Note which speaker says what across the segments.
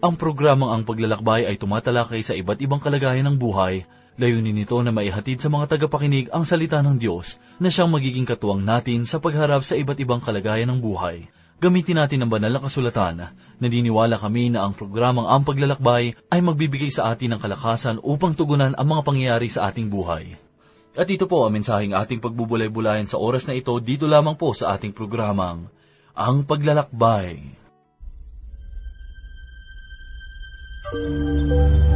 Speaker 1: Ang programang Ang Paglalakbay ay tumatalakay sa iba't ibang kalagayan ng buhay. Layunin nito na maihatid sa mga tagapakinig ang salita ng Diyos na siyang magiging katuwang natin sa pagharap sa iba't ibang kalagayan ng buhay. Gamitin natin ang banal na kasulatan. Naniniwala kami na ang programang Ang Paglalakbay ay magbibigay sa atin ng kalakasan upang tugunan ang mga pangyayari sa ating buhay. At ito po ang mensaheng ating pagbubulay-bulayan sa oras na ito dito lamang po sa ating programang Ang Paglalakbay.
Speaker 2: Thank you.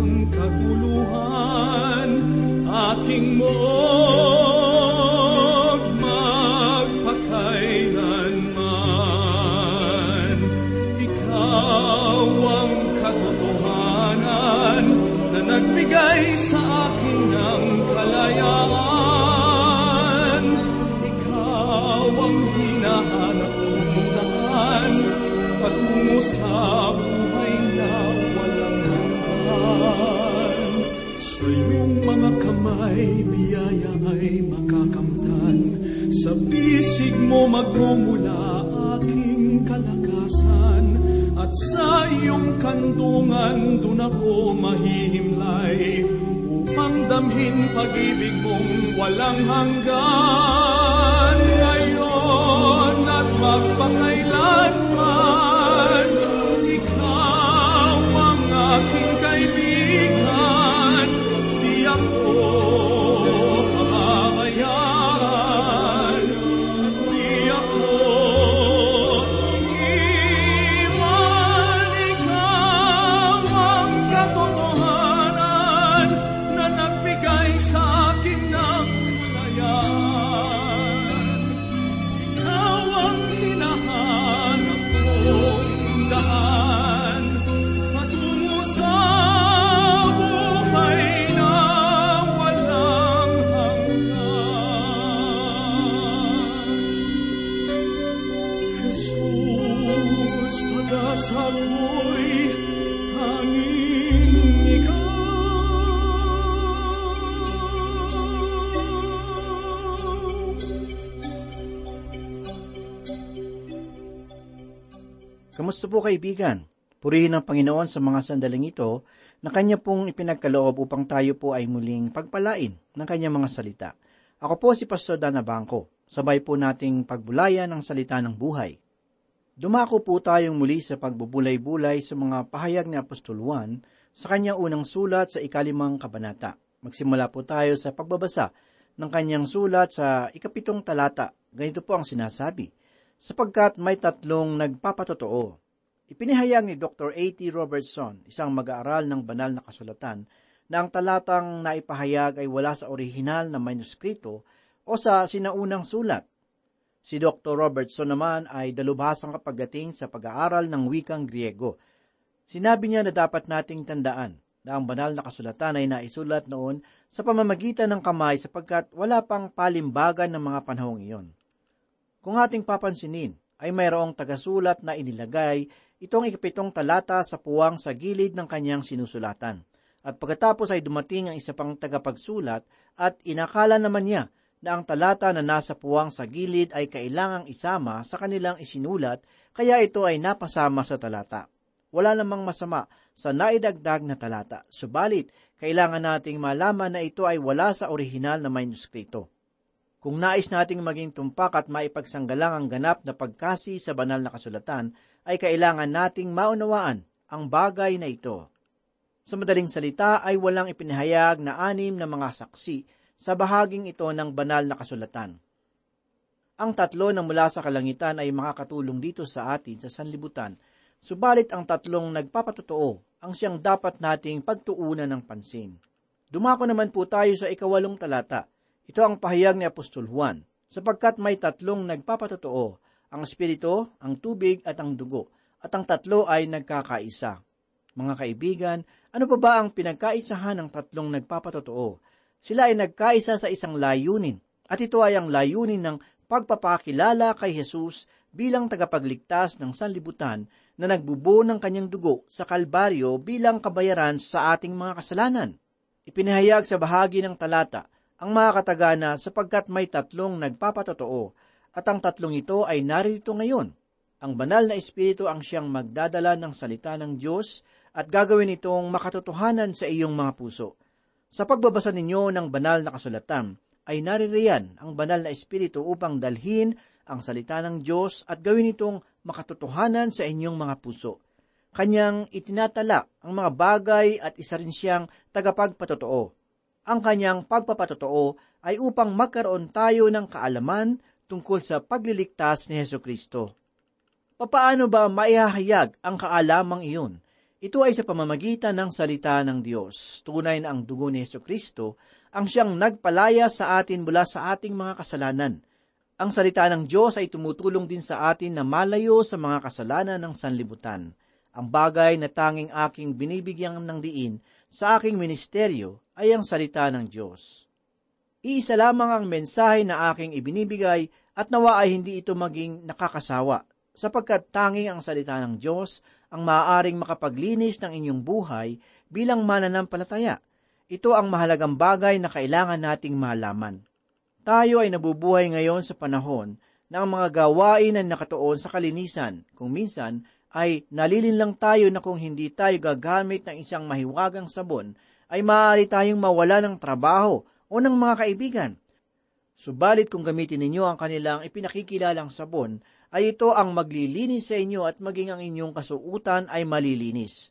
Speaker 2: Oras ng Sa iyong mga kamay, biyaya ay makakamtan. Sa bisig mo magmumula aking kalakasan. At sa iyong kandungan, dun ako mahihimlay. Upang damhin pag-ibig mong walang hanggan.
Speaker 3: Oh Po kaibigan? Purihin ang Panginoon sa mga sandaling ito na Kanya pong ipinagkaloob upang tayo po ay muling pagpalain ng Kanyang mga salita. Ako po si Pastor Dana Bangko. Sabay po nating pagbulayan ang salita ng buhay. Dumako po tayong muli sa pagbubulay-bulay sa mga pahayag ni Apostol Juan sa kanyang unang sulat sa ikalimang kabanata. Magsimula po tayo sa pagbabasa ng kanyang sulat sa ikapitong talata. Ganito po ang sinasabi, sapagkat may tatlong nagpapatotoo. Ipinahayag ni Dr. A.T. Robertson, isang mag-aaral ng banal na kasulatan, na ang talatang naipahayag ay wala sa orihinal na manuskrito o sa sinaunang sulat. Si Dr. Robertson naman ay dalubhasang kapagating sa pag-aaral ng wikang Griego. Sinabi niya na dapat nating tandaan na ang banal na kasulatan ay naisulat noon sa pamamagitan ng kamay sapagkat wala pang palimbagan ng mga panahong iyon. Kung ating papansinin, ay mayroong tagasulat na inilagay itong ikapitong talata sa puwang sa gilid ng kanyang sinusulatan. At pagkatapos ay dumating ang isa pang tagapagsulat at inakala naman niya na ang talata na nasa puwang sa gilid ay kailangang isama sa kanilang isinulat, kaya ito ay napasama sa talata. Wala namang masama sa naidagdag na talata, subalit kailangan nating malaman na ito ay wala sa orihinal na manuskrito. Kung nais nating maging tumpak at maipagsanggalang ang ganap na pagkasi sa banal na kasulatan, ay kailangan nating maunawaan ang bagay na ito. Sa madaling salita ay walang ipinahayag na anim na mga saksi sa bahaging ito ng banal na kasulatan. Ang tatlo na mula sa kalangitan ay makakatulong dito sa atin sa sanlibutan, subalit ang tatlong nagpapatotoo ang siyang dapat nating pagtuunan ng pansin. Dumako naman po tayo sa ikawalong talata, ito ang pahayag ni Apostol Juan, sapagkat may tatlong nagpapatotoo, ang Espiritu, ang tubig at ang dugo, at ang tatlo ay nagkakaisa. Mga kaibigan, ano pa ba ang pinagkaisahan ng tatlong nagpapatotoo? Sila ay nagkaisa sa isang layunin, at ito ay ang layunin ng pagpapakilala kay Jesus bilang tagapagligtas ng sanlibutan na nagbubo ng kanyang dugo sa Kalbaryo bilang kabayaran sa ating mga kasalanan. Ipinahayag sa bahagi ng talata ang mga katagana sapagkat may tatlong nagpapatotoo at ang tatlong ito ay narito ngayon. Ang banal na espiritu ang siyang magdadala ng salita ng Diyos at gagawin itong makatotohanan sa iyong mga puso. Sa pagbabasa ninyo ng banal na kasulatan, ay naririyan ang banal na espiritu upang dalhin ang salita ng Diyos at gawin itong makatotohanan sa inyong mga puso. Kanyang itinatala ang mga bagay at isa rin siyang tagapagpatotoo ang kanyang pagpapatotoo ay upang magkaroon tayo ng kaalaman tungkol sa pagliligtas ni Heso Kristo. Papaano ba maihahayag ang kaalamang iyon? Ito ay sa pamamagitan ng salita ng Diyos. Tunay na ang dugo ni Heso Kristo ang siyang nagpalaya sa atin mula sa ating mga kasalanan. Ang salita ng Diyos ay tumutulong din sa atin na malayo sa mga kasalanan ng sanlibutan. Ang bagay na tanging aking binibigyan ng diin sa aking ministeryo ay ang salita ng Diyos. Iisa lamang ang mensahe na aking ibinibigay at nawa ay hindi ito maging nakakasawa, sapagkat tanging ang salita ng Diyos ang maaaring makapaglinis ng inyong buhay bilang mananampalataya. Ito ang mahalagang bagay na kailangan nating malaman. Tayo ay nabubuhay ngayon sa panahon na ang mga gawain na nakatuon sa kalinisan, kung minsan ay nalilin lang tayo na kung hindi tayo gagamit ng isang mahiwagang sabon, ay maaari tayong mawala ng trabaho o ng mga kaibigan. Subalit kung gamitin ninyo ang kanilang ipinakikilalang sabon, ay ito ang maglilinis sa inyo at maging ang inyong kasuutan ay malilinis.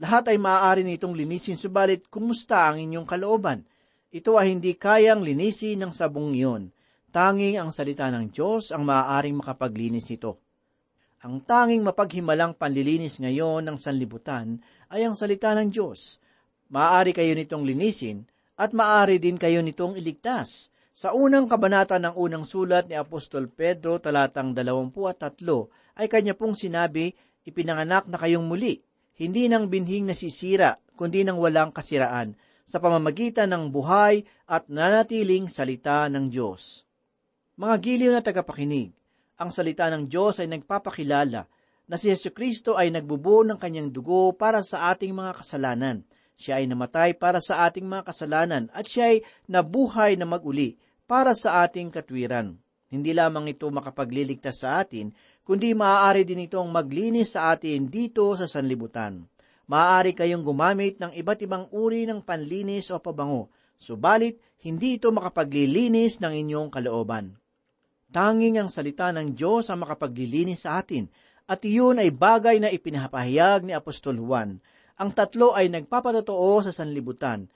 Speaker 3: Lahat ay maaari nitong linisin, subalit kumusta ang inyong kalooban? Ito ay hindi kayang linisin ng sabong iyon. Tanging ang salita ng Diyos ang maaaring makapaglinis nito. Ang tanging mapaghimalang panlilinis ngayon ng sanlibutan ay ang salita ng Diyos. Maaari kayo nitong linisin at maaari din kayo nitong iligtas. Sa unang kabanata ng unang sulat ni Apostol Pedro talatang 23 ay kanya pong sinabi, ipinanganak na kayong muli, hindi ng binhing nasisira, kundi ng walang kasiraan, sa pamamagitan ng buhay at nanatiling salita ng Diyos. Mga giliw na tagapakinig, ang salita ng Diyos ay nagpapakilala na si Yesu Kristo ay nagbubuo ng kanyang dugo para sa ating mga kasalanan. Siya ay namatay para sa ating mga kasalanan at siya ay nabuhay na maguli para sa ating katwiran. Hindi lamang ito makapagliligtas sa atin, kundi maaari din itong maglinis sa atin dito sa sanlibutan. Maaari kayong gumamit ng iba't ibang uri ng panlinis o pabango, subalit hindi ito makapaglilinis ng inyong kalooban. Tanging ang salita ng Diyos ang makapaglilinis sa atin, at iyon ay bagay na ipinapahayag ni Apostol Juan. Ang tatlo ay nagpapatotoo sa sanlibutan.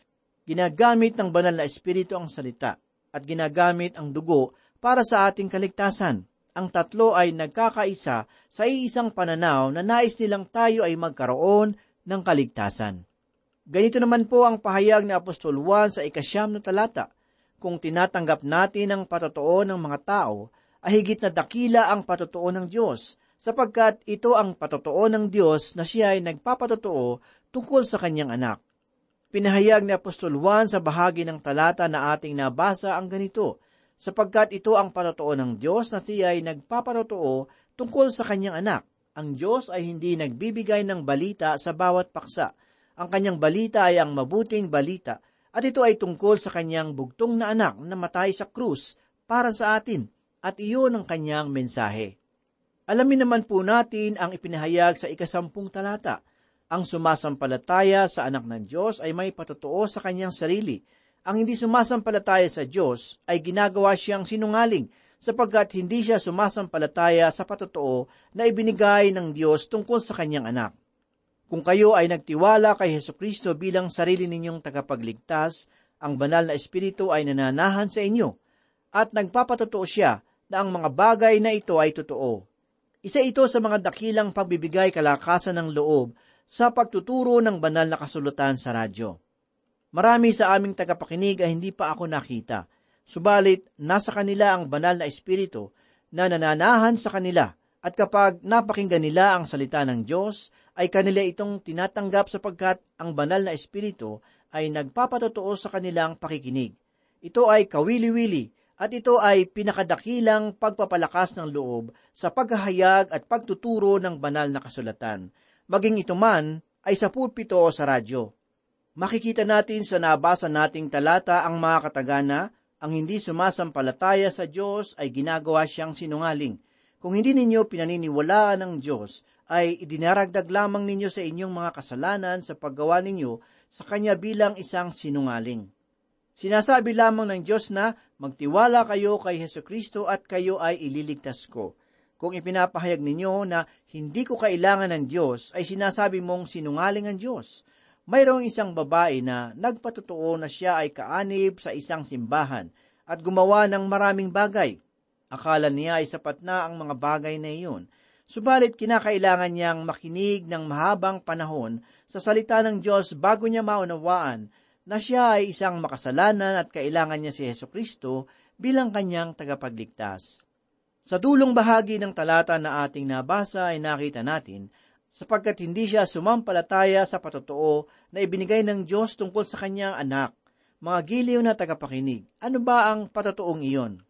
Speaker 3: Ginagamit ng banal na espiritu ang salita, at ginagamit ang dugo para sa ating kaligtasan. Ang tatlo ay nagkakaisa sa iisang pananaw na nais nilang tayo ay magkaroon ng kaligtasan. Ganito naman po ang pahayag ni Apostol Juan sa ikasyam na talata kung tinatanggap natin ang patotoo ng mga tao, ay higit na dakila ang patotoo ng Diyos, sapagkat ito ang patotoo ng Diyos na siya ay nagpapatotoo tungkol sa kanyang anak. Pinahayag ni Apostol Juan sa bahagi ng talata na ating nabasa ang ganito, sapagkat ito ang patotoo ng Diyos na siya ay nagpapatotoo tungkol sa kanyang anak. Ang Diyos ay hindi nagbibigay ng balita sa bawat paksa. Ang kanyang balita ay ang mabuting balita at ito ay tungkol sa kanyang bugtong na anak na matay sa krus para sa atin at iyon ang kanyang mensahe. Alamin naman po natin ang ipinahayag sa ikasampung talata. Ang sumasampalataya sa anak ng Diyos ay may patotoo sa kanyang sarili. Ang hindi sumasampalataya sa Diyos ay ginagawa siyang sinungaling sapagkat hindi siya sumasampalataya sa patotoo na ibinigay ng Diyos tungkol sa kanyang anak. Kung kayo ay nagtiwala kay Heso Kristo bilang sarili ninyong tagapagligtas, ang banal na Espiritu ay nananahan sa inyo at nagpapatotoo siya na ang mga bagay na ito ay totoo. Isa ito sa mga dakilang pagbibigay kalakasan ng loob sa pagtuturo ng banal na kasulatan sa radyo. Marami sa aming tagapakinig ay hindi pa ako nakita, subalit nasa kanila ang banal na espiritu na nananahan sa kanila at kapag napakinggan nila ang salita ng Diyos, ay kanila itong tinatanggap sapagkat ang banal na espiritu ay nagpapatotoo sa kanilang pakikinig. Ito ay kawili-wili at ito ay pinakadakilang pagpapalakas ng loob sa paghahayag at pagtuturo ng banal na kasulatan, maging ito man ay sa pulpito o sa radyo. Makikita natin sa nabasa nating talata ang mga katagana, ang hindi sumasampalataya sa Diyos ay ginagawa siyang sinungaling. Kung hindi ninyo pinaniniwalaan ng Diyos, ay idinaragdag lamang ninyo sa inyong mga kasalanan sa paggawa ninyo sa Kanya bilang isang sinungaling. Sinasabi lamang ng Diyos na magtiwala kayo kay Heso Kristo at kayo ay ililigtas ko. Kung ipinapahayag ninyo na hindi ko kailangan ng Diyos, ay sinasabi mong sinungaling ang Diyos. Mayroong isang babae na nagpatotoo na siya ay kaanib sa isang simbahan at gumawa ng maraming bagay. Akala niya ay sapat na ang mga bagay na iyon. Subalit kinakailangan niyang makinig ng mahabang panahon sa salita ng Diyos bago niya maunawaan na siya ay isang makasalanan at kailangan niya si Heso Kristo bilang kanyang tagapagligtas. Sa dulong bahagi ng talata na ating nabasa ay nakita natin, sapagkat hindi siya sumampalataya sa patotoo na ibinigay ng Diyos tungkol sa kanyang anak, mga giliw na tagapakinig. Ano ba ang patotoong iyon?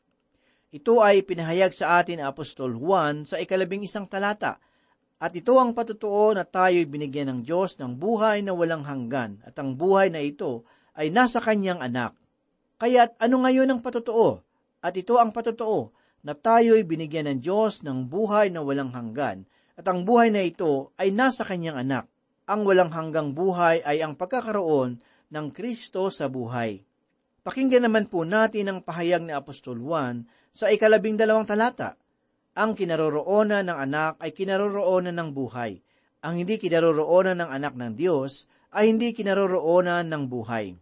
Speaker 3: Ito ay pinahayag sa atin Apostol Juan sa ikalabing isang talata, at ito ang patotoo na tayo'y binigyan ng Diyos ng buhay na walang hanggan at ang buhay na ito ay nasa kanyang anak. Kaya't ano ngayon ang patotoo? At ito ang patotoo na tayo'y binigyan ng Diyos ng buhay na walang hanggan at ang buhay na ito ay nasa kanyang anak. Ang walang hanggang buhay ay ang pagkakaroon ng Kristo sa buhay. Pakinggan naman po natin ang pahayag ni Apostol Juan sa ikalabing dalawang talata ang kinaroroonan ng anak ay kinaroroonan ng buhay. Ang hindi kinaroroonan ng anak ng Diyos ay hindi kinaroroonan ng buhay.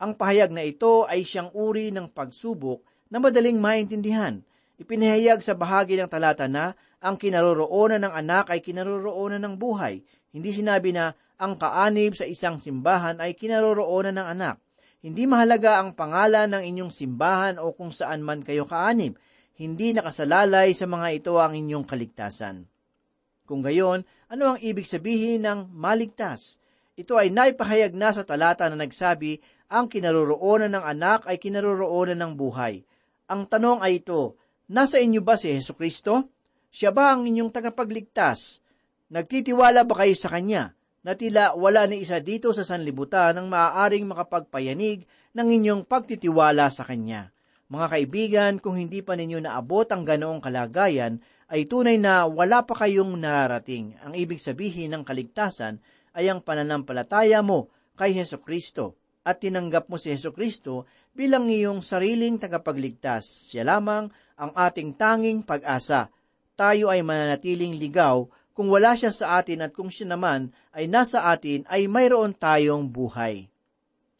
Speaker 3: Ang pahayag na ito ay siyang uri ng pagsubok na madaling maintindihan. Ipinahayag sa bahagi ng talata na ang kinaroroonan ng anak ay kinaroroonan ng buhay. Hindi sinabi na ang kaanib sa isang simbahan ay kinaroroonan ng anak. Hindi mahalaga ang pangalan ng inyong simbahan o kung saan man kayo kaanib hindi nakasalalay sa mga ito ang inyong kaligtasan. Kung gayon, ano ang ibig sabihin ng maligtas? Ito ay naipahayag na sa talata na nagsabi, ang kinaroroonan ng anak ay kinaroroonan ng buhay. Ang tanong ay ito, nasa inyo ba si Yesu Kristo? Siya ba ang inyong tagapagligtas? Nagtitiwala ba kayo sa Kanya na tila wala ni isa dito sa sanlibutan ang maaaring makapagpayanig ng inyong pagtitiwala sa Kanya? Mga kaibigan, kung hindi pa ninyo naabot ang ganoong kalagayan, ay tunay na wala pa kayong nararating. Ang ibig sabihin ng kaligtasan ay ang pananampalataya mo kay Heso Kristo at tinanggap mo si Heso Kristo bilang iyong sariling tagapagligtas. Siya lamang ang ating tanging pag-asa. Tayo ay mananatiling ligaw kung wala siya sa atin at kung siya naman ay nasa atin ay mayroon tayong buhay.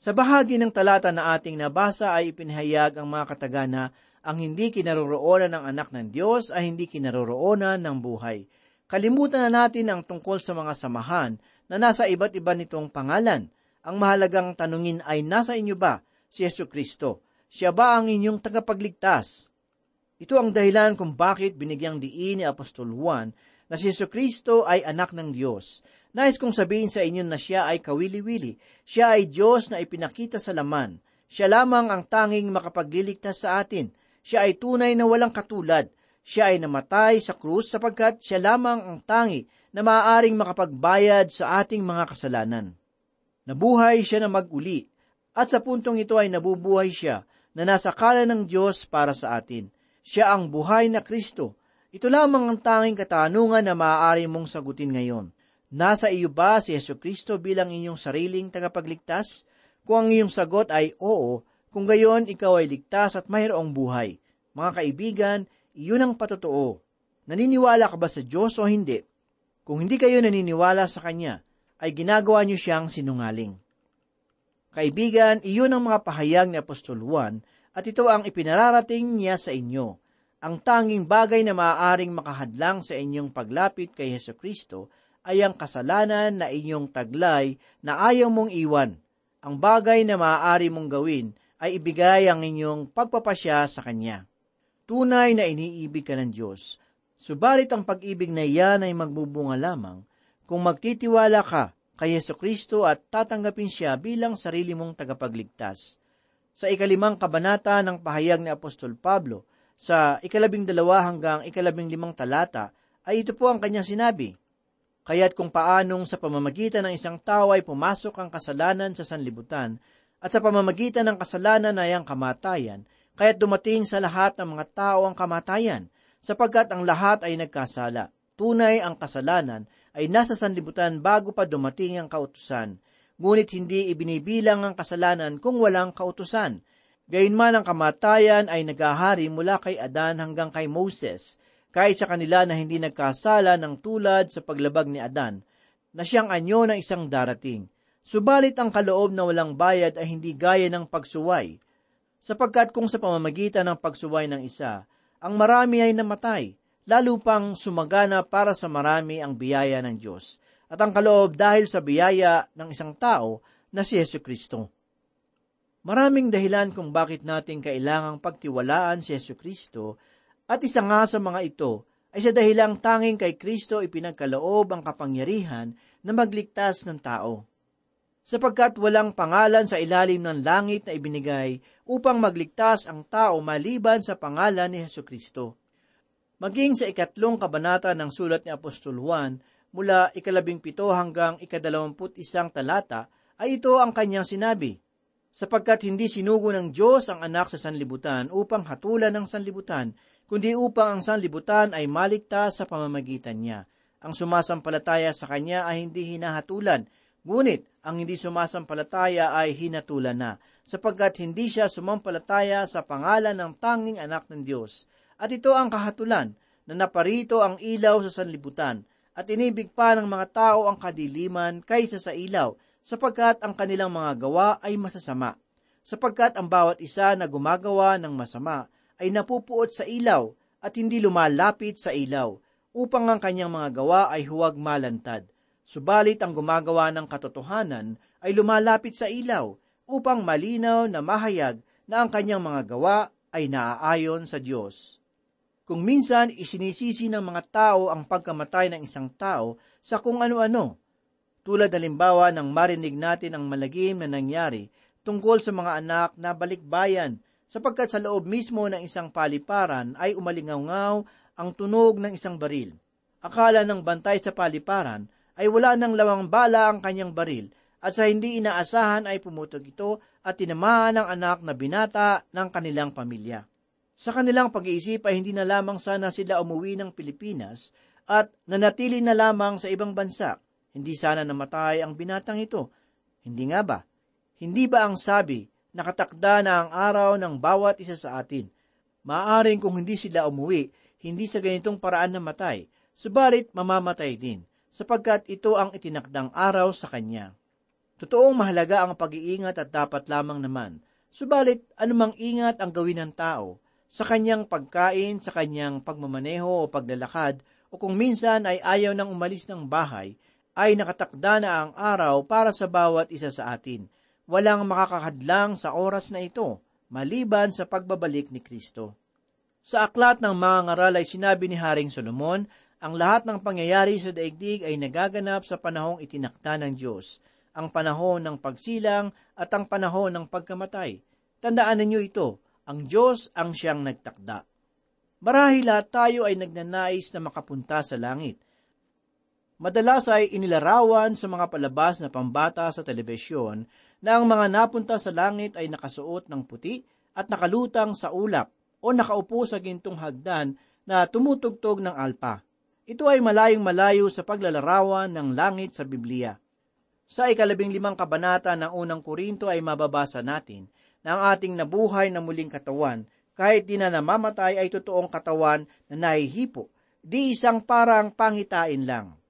Speaker 3: Sa bahagi ng talata na ating nabasa ay ipinahayag ang mga katagana ang hindi kinaroroonan ng anak ng Diyos ay hindi kinaroroonan ng buhay. Kalimutan na natin ang tungkol sa mga samahan na nasa iba't iba nitong pangalan. Ang mahalagang tanungin ay nasa inyo ba si Yesu Kristo? Siya ba ang inyong tagapagligtas? Ito ang dahilan kung bakit binigyang diin ni Apostol Juan na si Kristo ay anak ng Diyos. Nais kong sabihin sa inyo na siya ay kawili-wili. Siya ay Diyos na ipinakita sa laman. Siya lamang ang tanging makapagliligtas sa atin. Siya ay tunay na walang katulad. Siya ay namatay sa krus sapagkat siya lamang ang tangi na maaaring makapagbayad sa ating mga kasalanan. Nabuhay siya na maguli, at sa puntong ito ay nabubuhay siya na nasa kalan ng Diyos para sa atin. Siya ang buhay na Kristo. Ito lamang ang tanging katanungan na maaari mong sagutin ngayon. Nasa iyo ba si Yesu Kristo bilang inyong sariling tagapagligtas? Kung ang iyong sagot ay oo, kung gayon ikaw ay ligtas at mayroong buhay. Mga kaibigan, iyon ang patotoo. Naniniwala ka ba sa Diyos o hindi? Kung hindi kayo naniniwala sa Kanya, ay ginagawa niyo siyang sinungaling. Kaibigan, iyon ang mga pahayag ni Apostol Juan at ito ang ipinararating niya sa inyo. Ang tanging bagay na maaaring makahadlang sa inyong paglapit kay Heso Kristo ay ang kasalanan na inyong taglay na ayaw mong iwan. Ang bagay na maaari mong gawin ay ibigay ang inyong pagpapasya sa Kanya. Tunay na iniibig ka ng Diyos. Subalit ang pag-ibig na iyan ay magbubunga lamang kung magtitiwala ka kay Yeso Kristo at tatanggapin siya bilang sarili mong tagapagligtas. Sa ikalimang kabanata ng pahayag ni Apostol Pablo, sa ikalabing dalawa hanggang ikalabing limang talata, ay ito po ang kanyang sinabi, Kaya't kung paanong sa pamamagitan ng isang tao ay pumasok ang kasalanan sa sanlibutan, at sa pamamagitan ng kasalanan ay ang kamatayan, kaya't dumating sa lahat ng mga tao ang kamatayan, sapagkat ang lahat ay nagkasala. Tunay ang kasalanan ay nasa sanlibutan bago pa dumating ang kautusan, ngunit hindi ibinibilang ang kasalanan kung walang kautusan. Gayunman ang kamatayan ay nagahari mula kay Adan hanggang kay Moses, kahit sa kanila na hindi nagkasala ng tulad sa paglabag ni Adan, na siyang anyo ng isang darating. Subalit ang kaloob na walang bayad ay hindi gaya ng pagsuway, sapagkat kung sa pamamagitan ng pagsuway ng isa, ang marami ay namatay, lalo pang sumagana para sa marami ang biyaya ng Diyos, at ang kaloob dahil sa biyaya ng isang tao na si Yesu Kristo. Maraming dahilan kung bakit natin kailangang pagtiwalaan si Yesu Kristo at isa nga sa mga ito ay sa dahilang tanging kay Kristo ipinagkaloob ang kapangyarihan na magligtas ng tao. Sapagkat walang pangalan sa ilalim ng langit na ibinigay upang magligtas ang tao maliban sa pangalan ni Heso Kristo. Maging sa ikatlong kabanata ng sulat ni Apostol Juan, mula ikalabing pito hanggang ikadalawamput isang talata, ay ito ang kanyang sinabi, sapagkat hindi sinugo ng Diyos ang anak sa sanlibutan upang hatulan ng sanlibutan, kundi upang ang sanlibutan ay maligtas sa pamamagitan niya. Ang sumasampalataya sa Kanya ay hindi hinahatulan, ngunit ang hindi sumasampalataya ay hinatulan na, sapagkat hindi siya sumampalataya sa pangalan ng tanging anak ng Diyos. At ito ang kahatulan, na naparito ang ilaw sa sanlibutan, at inibig pa ng mga tao ang kadiliman kaysa sa ilaw, sapagkat ang kanilang mga gawa ay masasama. Sapagkat ang bawat isa na gumagawa ng masama ay napupuot sa ilaw at hindi lumalapit sa ilaw, upang ang kanyang mga gawa ay huwag malantad. Subalit ang gumagawa ng katotohanan ay lumalapit sa ilaw, upang malinaw na mahayag na ang kanyang mga gawa ay naaayon sa Diyos. Kung minsan isinisisi ng mga tao ang pagkamatay ng isang tao sa kung ano-ano, tulad halimbawa ng marinig natin ang malagim na nangyari tungkol sa mga anak na balikbayan sapagkat sa loob mismo ng isang paliparan ay umalingaw ang tunog ng isang baril. Akala ng bantay sa paliparan ay wala nang lawang bala ang kanyang baril at sa hindi inaasahan ay pumutog ito at tinamaan ang anak na binata ng kanilang pamilya. Sa kanilang pag-iisip ay hindi na lamang sana sila umuwi ng Pilipinas at nanatili na lamang sa ibang bansa. Hindi sana namatay ang binatang ito. Hindi nga ba? Hindi ba ang sabi nakatakda na ang araw ng bawat isa sa atin. Maaring kung hindi sila umuwi, hindi sa ganitong paraan na matay, subalit mamamatay din, sapagkat ito ang itinakdang araw sa kanya. Totoong mahalaga ang pag-iingat at dapat lamang naman, subalit anumang ingat ang gawin ng tao, sa kanyang pagkain, sa kanyang pagmamaneho o paglalakad, o kung minsan ay ayaw nang umalis ng bahay, ay nakatakda na ang araw para sa bawat isa sa atin – walang makakahadlang sa oras na ito, maliban sa pagbabalik ni Kristo. Sa aklat ng mga ngaral ay sinabi ni Haring Solomon, ang lahat ng pangyayari sa daigdig ay nagaganap sa panahong itinakda ng Diyos, ang panahon ng pagsilang at ang panahon ng pagkamatay. Tandaan ninyo ito, ang Diyos ang siyang nagtakda. Marahil lahat tayo ay nagnanais na makapunta sa langit. Madalas ay inilarawan sa mga palabas na pambata sa telebisyon na ang mga napunta sa langit ay nakasuot ng puti at nakalutang sa ulap o nakaupo sa gintong hagdan na tumutugtog ng alpa. Ito ay malayong malayo sa paglalarawan ng langit sa Biblia. Sa ikalabing limang kabanata ng unang Korinto ay mababasa natin na ang ating nabuhay na muling katawan, kahit di na namamatay ay totoong katawan na nahihipo, di isang parang pangitain lang.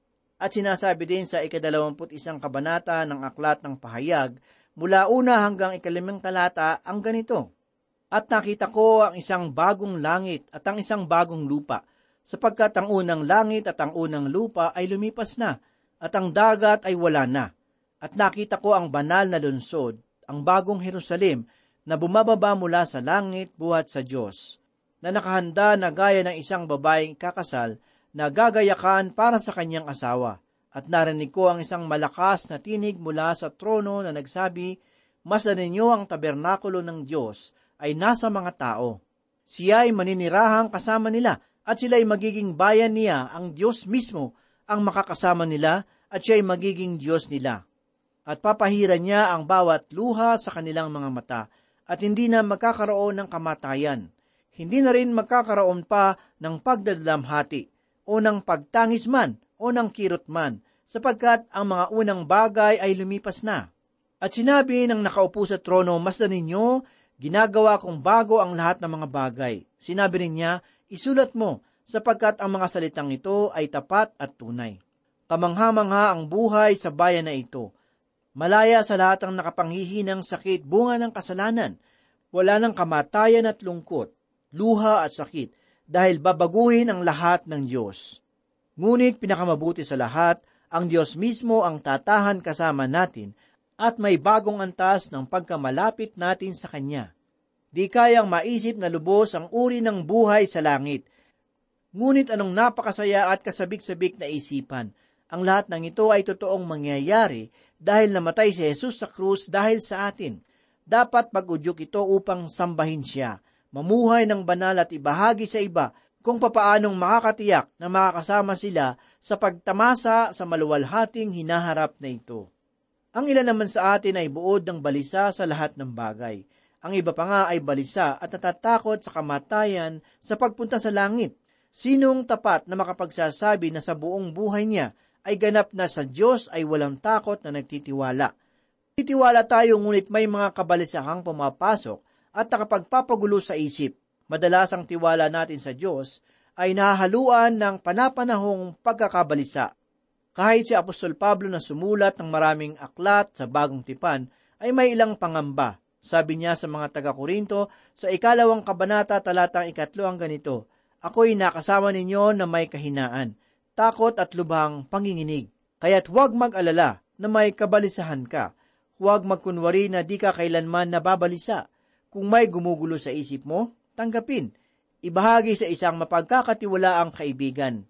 Speaker 3: At sinasabi din sa ikadalawamput isang kabanata ng Aklat ng Pahayag, mula una hanggang ikalimang talata ang ganito, At nakita ko ang isang bagong langit at ang isang bagong lupa, sapagkat ang unang langit at ang unang lupa ay lumipas na, at ang dagat ay wala na. At nakita ko ang banal na lunsod, ang bagong Jerusalem, na bumababa mula sa langit buhat sa Diyos, na nakahanda na gaya ng isang babaeng kakasal na gagayakan para sa kanyang asawa. At narinig ko ang isang malakas na tinig mula sa trono na nagsabi, Masdan ninyo ang tabernakulo ng Diyos ay nasa mga tao. Siya ay maninirahang kasama nila at sila ay magiging bayan niya, ang Diyos mismo ang makakasama nila at siya ay magiging Diyos nila. At papahiran niya ang bawat luha sa kanilang mga mata at hindi na magkakaroon ng kamatayan. Hindi na rin magkakaroon pa ng pagdadlamhati o ng pagtangis man o ng kirot man, sapagkat ang mga unang bagay ay lumipas na. At sinabi ng nakaupo sa trono, Masdan ninyo, ginagawa kong bago ang lahat ng mga bagay. Sinabi rin niya, isulat mo, sapagkat ang mga salitang ito ay tapat at tunay. Kamangha-mangha ang buhay sa bayan na ito. Malaya sa lahat ng nakapanghihinang sakit bunga ng kasalanan. Wala ng kamatayan at lungkot, luha at sakit, dahil babaguhin ang lahat ng Diyos. Ngunit pinakamabuti sa lahat, ang Diyos mismo ang tatahan kasama natin at may bagong antas ng pagkamalapit natin sa Kanya. Di kayang maisip na lubos ang uri ng buhay sa langit. Ngunit anong napakasaya at kasabik-sabik na isipan, ang lahat ng ito ay totoong mangyayari dahil namatay si Jesus sa krus dahil sa atin. Dapat pag-udyok ito upang sambahin siya, mamuhay ng banal at ibahagi sa iba kung papaanong makakatiyak na makakasama sila sa pagtamasa sa maluwalhating hinaharap na ito. Ang ilan naman sa atin ay buod ng balisa sa lahat ng bagay. Ang iba pa nga ay balisa at natatakot sa kamatayan sa pagpunta sa langit. Sinong tapat na makapagsasabi na sa buong buhay niya ay ganap na sa Diyos ay walang takot na nagtitiwala. Titiwala tayo ngunit may mga kabalisahang pumapasok at nakapagpapagulo sa isip. Madalas ang tiwala natin sa Diyos ay nahahaluan ng panapanahong pagkakabalisa. Kahit si Apostol Pablo na sumulat ng maraming aklat sa bagong tipan, ay may ilang pangamba. Sabi niya sa mga taga-Korinto, sa ikalawang kabanata talatang ikatlo ang ganito, Ako'y nakasama ninyo na may kahinaan takot at lubhang panginginig. Kaya't huwag mag-alala na may kabalisahan ka. Huwag magkunwari na di ka kailanman nababalisa. Kung may gumugulo sa isip mo, tanggapin. Ibahagi sa isang mapagkakatiwalaang kaibigan.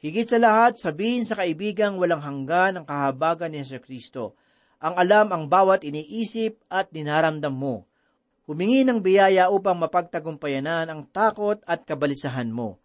Speaker 3: Higit sa lahat, sabihin sa kaibigang walang hanggan ang kahabagan ni Yesu Kristo. Ang alam ang bawat iniisip at dinaramdam mo. Humingi ng biyaya upang mapagtagumpayanan ang takot at kabalisahan mo.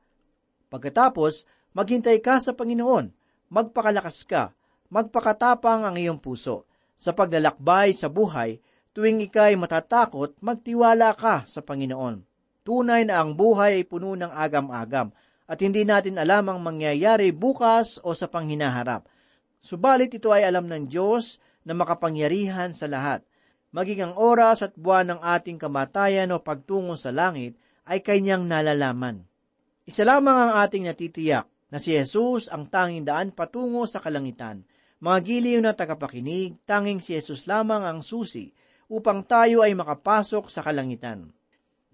Speaker 3: Pagkatapos, Maghintay ka sa Panginoon, magpakalakas ka, magpakatapang ang iyong puso. Sa paglalakbay sa buhay, tuwing ikay matatakot, magtiwala ka sa Panginoon. Tunay na ang buhay ay puno ng agam-agam at hindi natin alam ang mangyayari bukas o sa panghinaharap. Subalit ito ay alam ng Diyos na makapangyarihan sa lahat. Maging ang oras at buwan ng ating kamatayan o pagtungo sa langit ay kanyang nalalaman. Isa lamang ang ating natitiyak, na si Jesus ang tanging daan patungo sa kalangitan. Mga giliw na tagapakinig, tanging si Jesus lamang ang susi upang tayo ay makapasok sa kalangitan.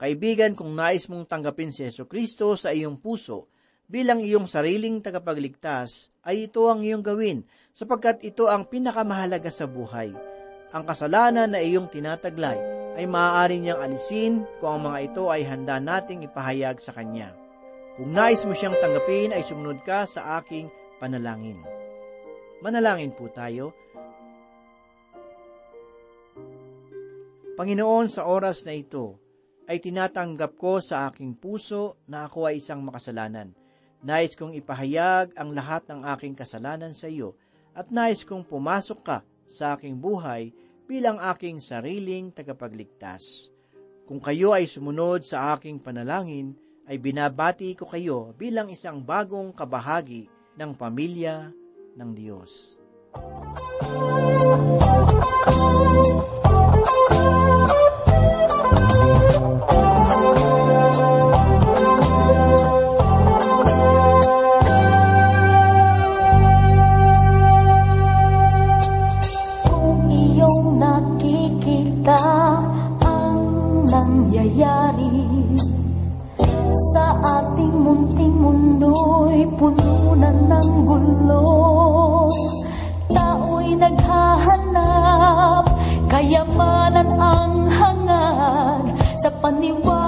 Speaker 3: Kaibigan, kung nais mong tanggapin si Yesu Kristo sa iyong puso bilang iyong sariling tagapagligtas, ay ito ang iyong gawin sapagkat ito ang pinakamahalaga sa buhay. Ang kasalanan na iyong tinataglay ay maaari niyang alisin kung ang mga ito ay handa nating ipahayag sa Kanya. Kung nais mo siyang tanggapin, ay sumunod ka sa aking panalangin. Manalangin po tayo. Panginoon, sa oras na ito, ay tinatanggap ko sa aking puso na ako ay isang makasalanan. Nais kong ipahayag ang lahat ng aking kasalanan sa iyo at nais kong pumasok ka sa aking buhay bilang aking sariling tagapagligtas. Kung kayo ay sumunod sa aking panalangin, ay binabati ko kayo bilang isang bagong kabahagi ng pamilya ng Diyos.
Speaker 4: Kung ng gulo. Tao'y naghahanap, kayamanan ang hangad Sa paniwalang